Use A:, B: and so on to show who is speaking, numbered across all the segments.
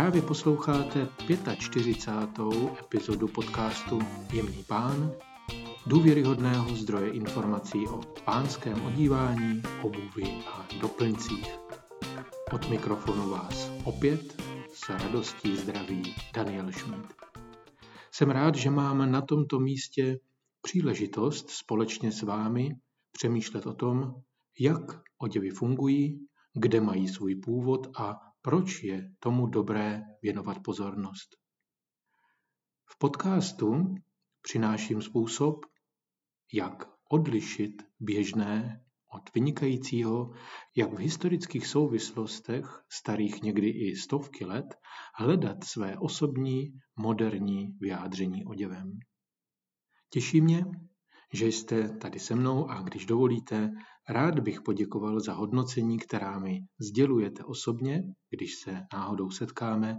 A: Právě posloucháte 45. epizodu podcastu Jemný pán, důvěryhodného zdroje informací o pánském odívání, obuvi a doplňcích. Od mikrofonu vás opět s radostí zdraví Daniel Schmidt. Jsem rád, že mám na tomto místě příležitost společně s vámi přemýšlet o tom, jak oděvy fungují, kde mají svůj původ a proč je tomu dobré věnovat pozornost. V podcastu přináším způsob, jak odlišit běžné od vynikajícího, jak v historických souvislostech, starých někdy i stovky let, hledat své osobní, moderní vyjádření oděvem. Těší mě, že jste tady se mnou a když dovolíte, rád bych poděkoval za hodnocení, která mi sdělujete osobně, když se náhodou setkáme,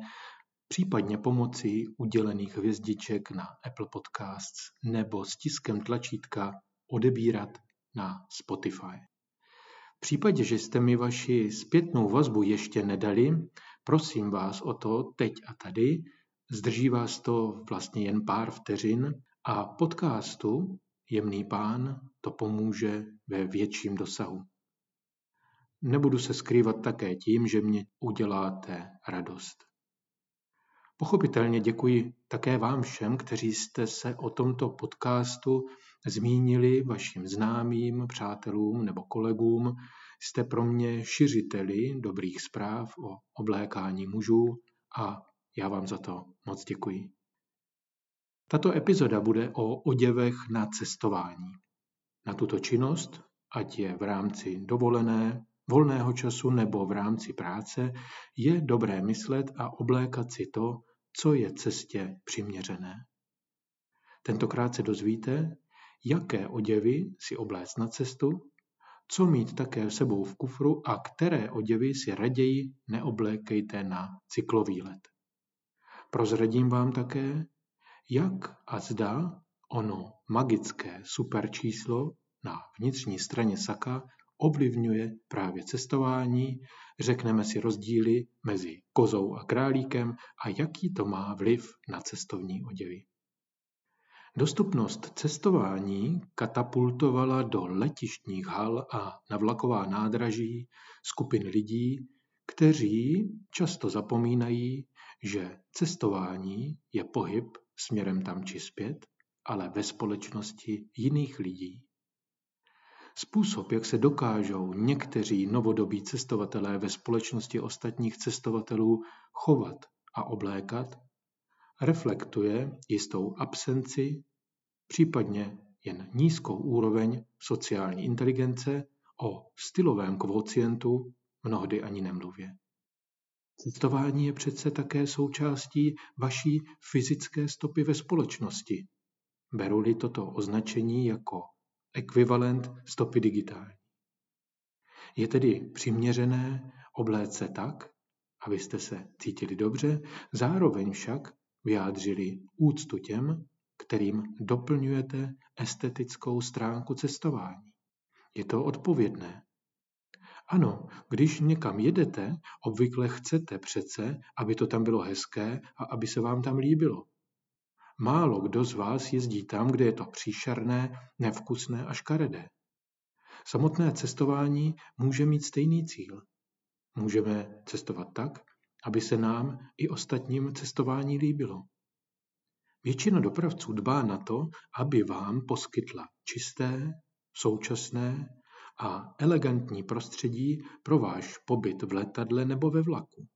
A: případně pomocí udělených hvězdiček na Apple Podcasts nebo stiskem tlačítka odebírat na Spotify. V případě, že jste mi vaši zpětnou vazbu ještě nedali, prosím vás o to teď a tady. Zdrží vás to vlastně jen pár vteřin a podcastu Jemný pán to pomůže ve větším dosahu. Nebudu se skrývat také tím, že mě uděláte radost. Pochopitelně děkuji také vám všem, kteří jste se o tomto podcastu zmínili vašim známým, přátelům nebo kolegům. Jste pro mě šiřiteli dobrých zpráv o oblékání mužů a já vám za to moc děkuji. Tato epizoda bude o oděvech na cestování. Na tuto činnost, ať je v rámci dovolené, volného času nebo v rámci práce, je dobré myslet a oblékat si to, co je cestě přiměřené. Tentokrát se dozvíte, jaké oděvy si obléct na cestu, co mít také sebou v kufru a které oděvy si raději neoblékejte na cyklový let. Prozradím vám také, jak a zda ono magické superčíslo na vnitřní straně saka ovlivňuje právě cestování, řekneme si rozdíly mezi kozou a králíkem a jaký to má vliv na cestovní oděvy. Dostupnost cestování katapultovala do letištních hal a na vlaková nádraží skupin lidí, kteří často zapomínají, že cestování je pohyb směrem tam či zpět, ale ve společnosti jiných lidí. Způsob, jak se dokážou někteří novodobí cestovatelé ve společnosti ostatních cestovatelů chovat a oblékat, reflektuje jistou absenci, případně jen nízkou úroveň sociální inteligence, o stylovém kvocientu mnohdy ani nemluvě. Cestování je přece také součástí vaší fyzické stopy ve společnosti. Beru-li toto označení jako ekvivalent stopy digitální. Je tedy přiměřené obléct se tak, abyste se cítili dobře, zároveň však vyjádřili úctu těm, kterým doplňujete estetickou stránku cestování. Je to odpovědné, ano, když někam jedete, obvykle chcete přece, aby to tam bylo hezké a aby se vám tam líbilo. Málo kdo z vás jezdí tam, kde je to příšerné, nevkusné a škaredé. Samotné cestování může mít stejný cíl. Můžeme cestovat tak, aby se nám i ostatním cestování líbilo. Většina dopravců dbá na to, aby vám poskytla čisté, současné a elegantní prostředí pro váš pobyt v letadle nebo ve vlaku.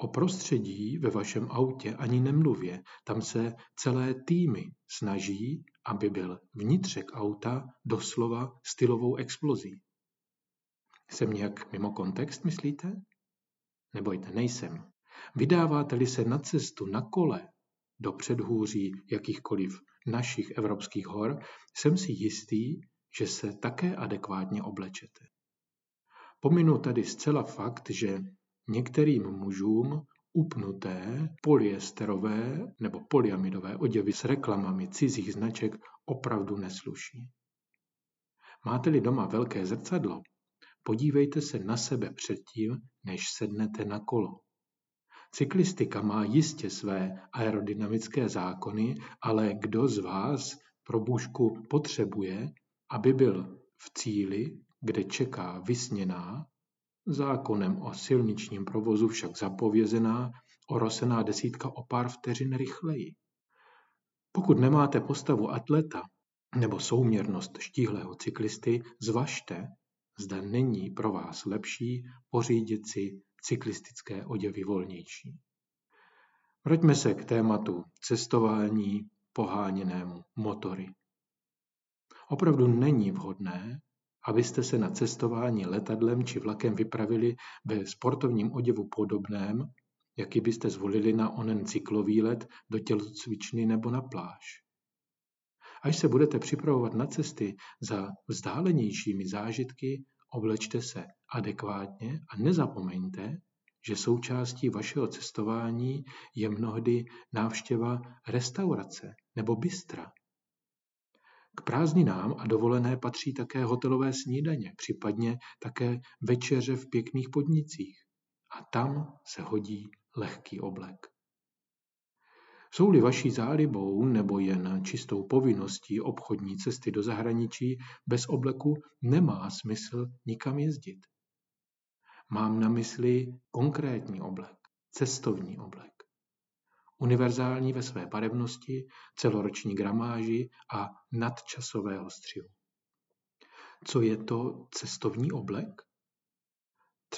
A: O prostředí ve vašem autě ani nemluvě, tam se celé týmy snaží, aby byl vnitřek auta doslova stylovou explozí. Jsem nějak mimo kontext, myslíte? Nebojte, nejsem. Vydáváte-li se na cestu na kole do předhůří jakýchkoliv našich evropských hor, jsem si jistý, že se také adekvátně oblečete. Pominu tady zcela fakt, že některým mužům upnuté polyesterové nebo polyamidové oděvy s reklamami cizích značek opravdu nesluší. Máte-li doma velké zrcadlo, podívejte se na sebe předtím, než sednete na kolo. Cyklistika má jistě své aerodynamické zákony, ale kdo z vás pro bůžku potřebuje, aby byl v cíli, kde čeká vysněná, zákonem o silničním provozu však zapovězená, orosená desítka o pár vteřin rychleji. Pokud nemáte postavu atleta nebo souměrnost štíhlého cyklisty, zvažte, zda není pro vás lepší pořídit si cyklistické oděvy volnější. Vraťme se k tématu cestování poháněnému motory. Opravdu není vhodné, abyste se na cestování letadlem či vlakem vypravili ve sportovním oděvu podobném, jaký byste zvolili na onen cyklový let do tělocvičny nebo na pláž. Až se budete připravovat na cesty za vzdálenějšími zážitky, oblečte se adekvátně a nezapomeňte, že součástí vašeho cestování je mnohdy návštěva restaurace nebo bystra. K prázdninám a dovolené patří také hotelové snídaně, případně také večeře v pěkných podnicích. A tam se hodí lehký oblek. Jsou-li vaší zálibou nebo jen čistou povinností obchodní cesty do zahraničí, bez obleku nemá smysl nikam jezdit. Mám na mysli konkrétní oblek, cestovní oblek. Univerzální ve své barevnosti, celoroční gramáži a nadčasového střihu. Co je to cestovní oblek?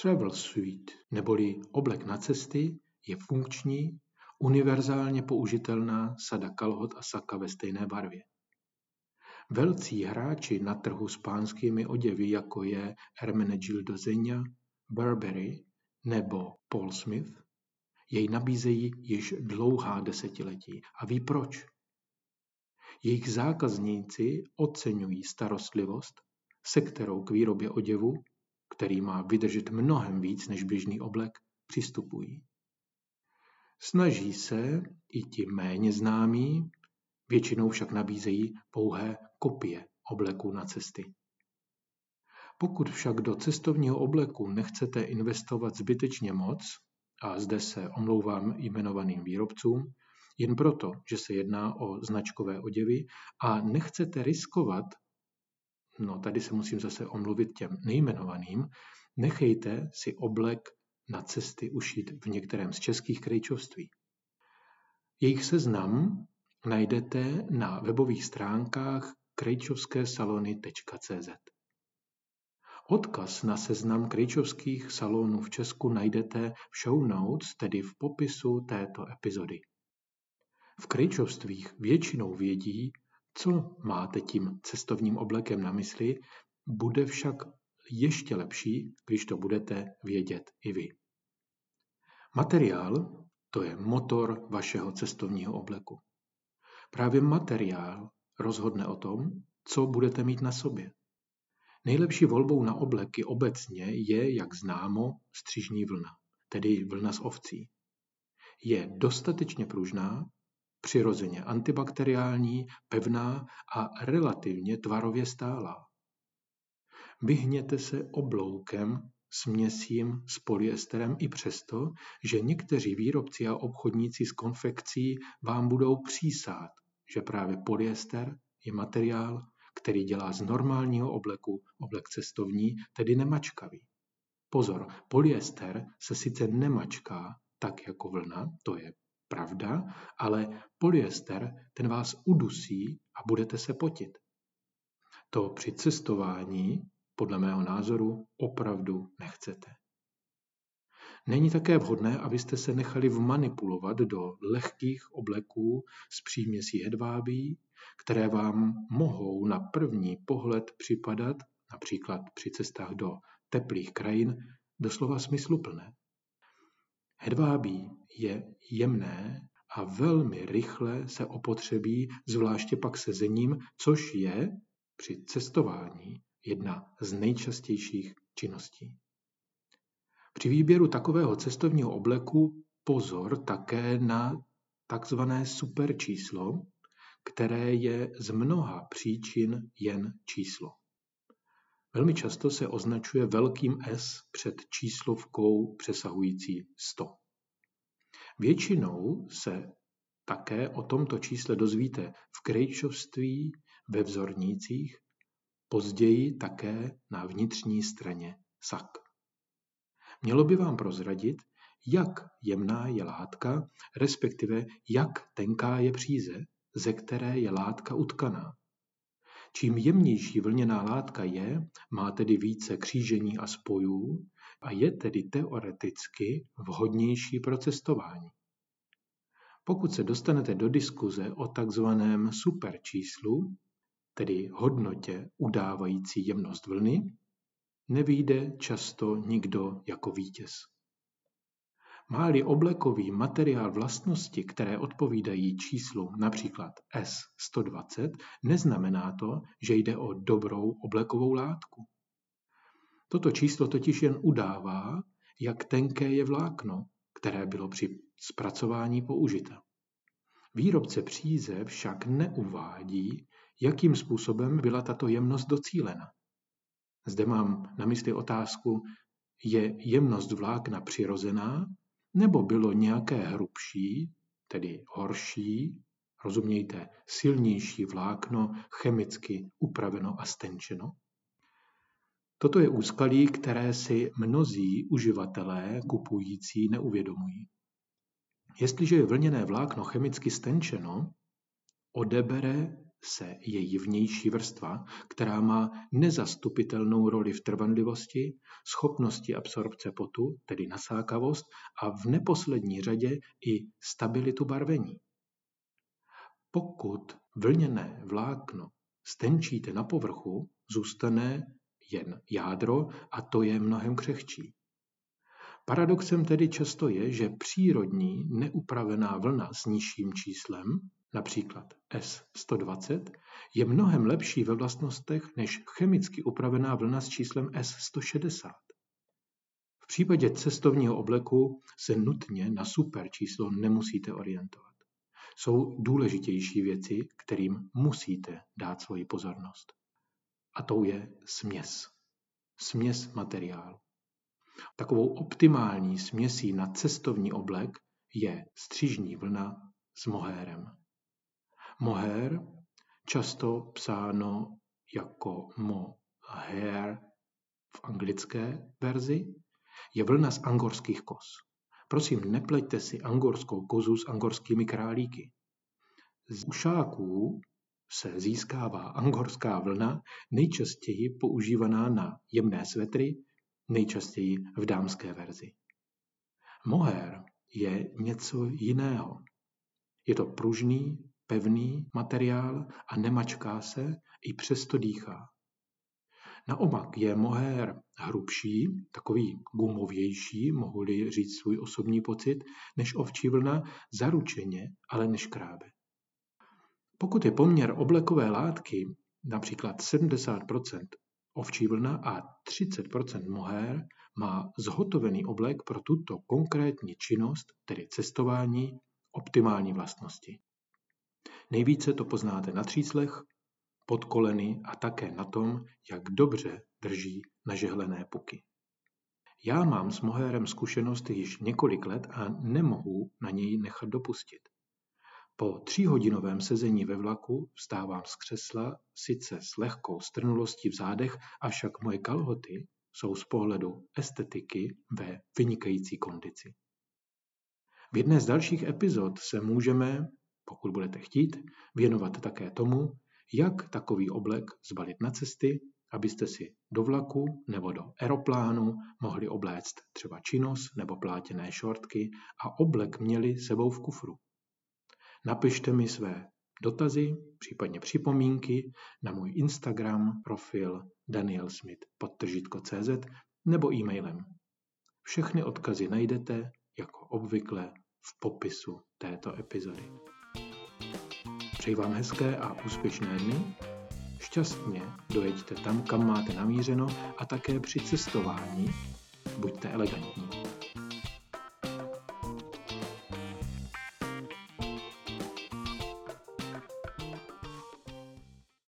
A: Travel suit, neboli oblek na cesty, je funkční, univerzálně použitelná sada kalhot a saka ve stejné barvě. Velcí hráči na trhu s pánskými oděvy, jako je Hermenegildo Zegna, Burberry nebo Paul Smith, jej nabízejí již dlouhá desetiletí. A ví proč? Jejich zákazníci oceňují starostlivost, se kterou k výrobě oděvu, který má vydržet mnohem víc než běžný oblek, přistupují. Snaží se i ti méně známí, většinou však nabízejí pouhé kopie obleku na cesty. Pokud však do cestovního obleku nechcete investovat zbytečně moc, a zde se omlouvám jmenovaným výrobcům, jen proto, že se jedná o značkové oděvy a nechcete riskovat, no tady se musím zase omluvit těm nejmenovaným, nechejte si oblek na cesty ušít v některém z českých krejčovství. Jejich seznam najdete na webových stránkách krejčovskésalony.cz. Odkaz na seznam krejčovských salonů v Česku najdete v show notes, tedy v popisu této epizody. V krejčovstvích většinou vědí, co máte tím cestovním oblekem na mysli, bude však ještě lepší, když to budete vědět i vy. Materiál to je motor vašeho cestovního obleku. Právě materiál rozhodne o tom, co budete mít na sobě. Nejlepší volbou na obleky obecně je, jak známo, střižní vlna, tedy vlna z ovcí. Je dostatečně pružná, přirozeně antibakteriální, pevná a relativně tvarově stálá. Vyhněte se obloukem směsím s polyesterem i přesto, že někteří výrobci a obchodníci s konfekcí vám budou přísát, že právě polyester je materiál, který dělá z normálního obleku oblek cestovní, tedy nemačkavý. Pozor, polyester se sice nemačká tak jako vlna, to je pravda, ale polyester ten vás udusí a budete se potit. To při cestování podle mého názoru opravdu nechcete. Není také vhodné, abyste se nechali vmanipulovat do lehkých obleků s příměsí hedvábí, které vám mohou na první pohled připadat, například při cestách do teplých krajin, doslova smysluplné. Hedvábí je jemné a velmi rychle se opotřebí, zvláště pak sezením, což je při cestování jedna z nejčastějších činností. Při výběru takového cestovního obleku pozor také na takzvané superčíslo, které je z mnoha příčin jen číslo. Velmi často se označuje velkým S před číslovkou přesahující 100. Většinou se také o tomto čísle dozvíte v krejčovství, ve vzornících, později také na vnitřní straně sak. Mělo by vám prozradit, jak jemná je látka, respektive jak tenká je příze, ze které je látka utkaná. Čím jemnější vlněná látka je, má tedy více křížení a spojů a je tedy teoreticky vhodnější pro cestování. Pokud se dostanete do diskuze o takzvaném superčíslu, tedy hodnotě udávající jemnost vlny, nevíde často nikdo jako vítěz. Máli oblekový materiál vlastnosti, které odpovídají číslu například S120, neznamená to, že jde o dobrou oblekovou látku. Toto číslo totiž jen udává, jak tenké je vlákno, které bylo při zpracování použito. Výrobce příze však neuvádí, jakým způsobem byla tato jemnost docílena. Zde mám na mysli otázku, je jemnost vlákna přirozená, nebo bylo nějaké hrubší, tedy horší, rozumějte, silnější vlákno chemicky upraveno a stenčeno? Toto je úskalí, které si mnozí uživatelé kupující neuvědomují. Jestliže je vlněné vlákno chemicky stenčeno, odebere se její vnější vrstva, která má nezastupitelnou roli v trvanlivosti, schopnosti absorpce potu, tedy nasákavost, a v neposlední řadě i stabilitu barvení. Pokud vlněné vlákno stenčíte na povrchu, zůstane jen jádro a to je mnohem křehčí. Paradoxem tedy často je, že přírodní neupravená vlna s nižším číslem, například S120, je mnohem lepší ve vlastnostech než chemicky upravená vlna s číslem S160. V případě cestovního obleku se nutně na super číslo nemusíte orientovat. Jsou důležitější věci, kterým musíte dát svoji pozornost. A tou je směs. Směs materiálu. Takovou optimální směsí na cestovní oblek je střižní vlna s mohérem. Mohér, často psáno jako mohair v anglické verzi, je vlna z angorských koz. Prosím, nepleťte si angorskou kozu s angorskými králíky. Z ušáků se získává angorská vlna, nejčastěji používaná na jemné svetry, nejčastěji v dámské verzi. Mohair je něco jiného. Je to pružný, pevný materiál a nemačká se, i přesto dýchá. Naopak je mohair hrubší, takový gumovější, mohu-li říct svůj osobní pocit, než ovčí vlna, zaručeně, ale neškrábe. Pokud je poměr oblekové látky například 70 ovčí vlna a 30% mohair, má zhotovený oblek pro tuto konkrétní činnost, tedy cestování, optimální vlastnosti. Nejvíce to poznáte na tříslech, pod koleny a také na tom, jak dobře drží nažehlené puky. Já mám s mohérem zkušenost již několik let a nemohu na něj nechat dopustit. Po tříhodinovém sezení ve vlaku vstávám z křesla, sice s lehkou strnulostí v zádech, avšak moje kalhoty jsou z pohledu estetiky ve vynikající kondici. V jedné z dalších epizod se můžeme, pokud budete chtít, věnovat také tomu, jak takový oblek zbalit na cesty, abyste si do vlaku nebo do aeroplánu mohli obléct třeba činos nebo plátěné šortky a oblek měli sebou v kufru. Napište mi své dotazy, případně připomínky na můj Instagram profil danielsmith.cz nebo e-mailem. Všechny odkazy najdete jako obvykle v popisu této epizody. Přeji vám hezké a úspěšné dny, šťastně dojeďte tam, kam máte namířeno a také při cestování buďte elegantní.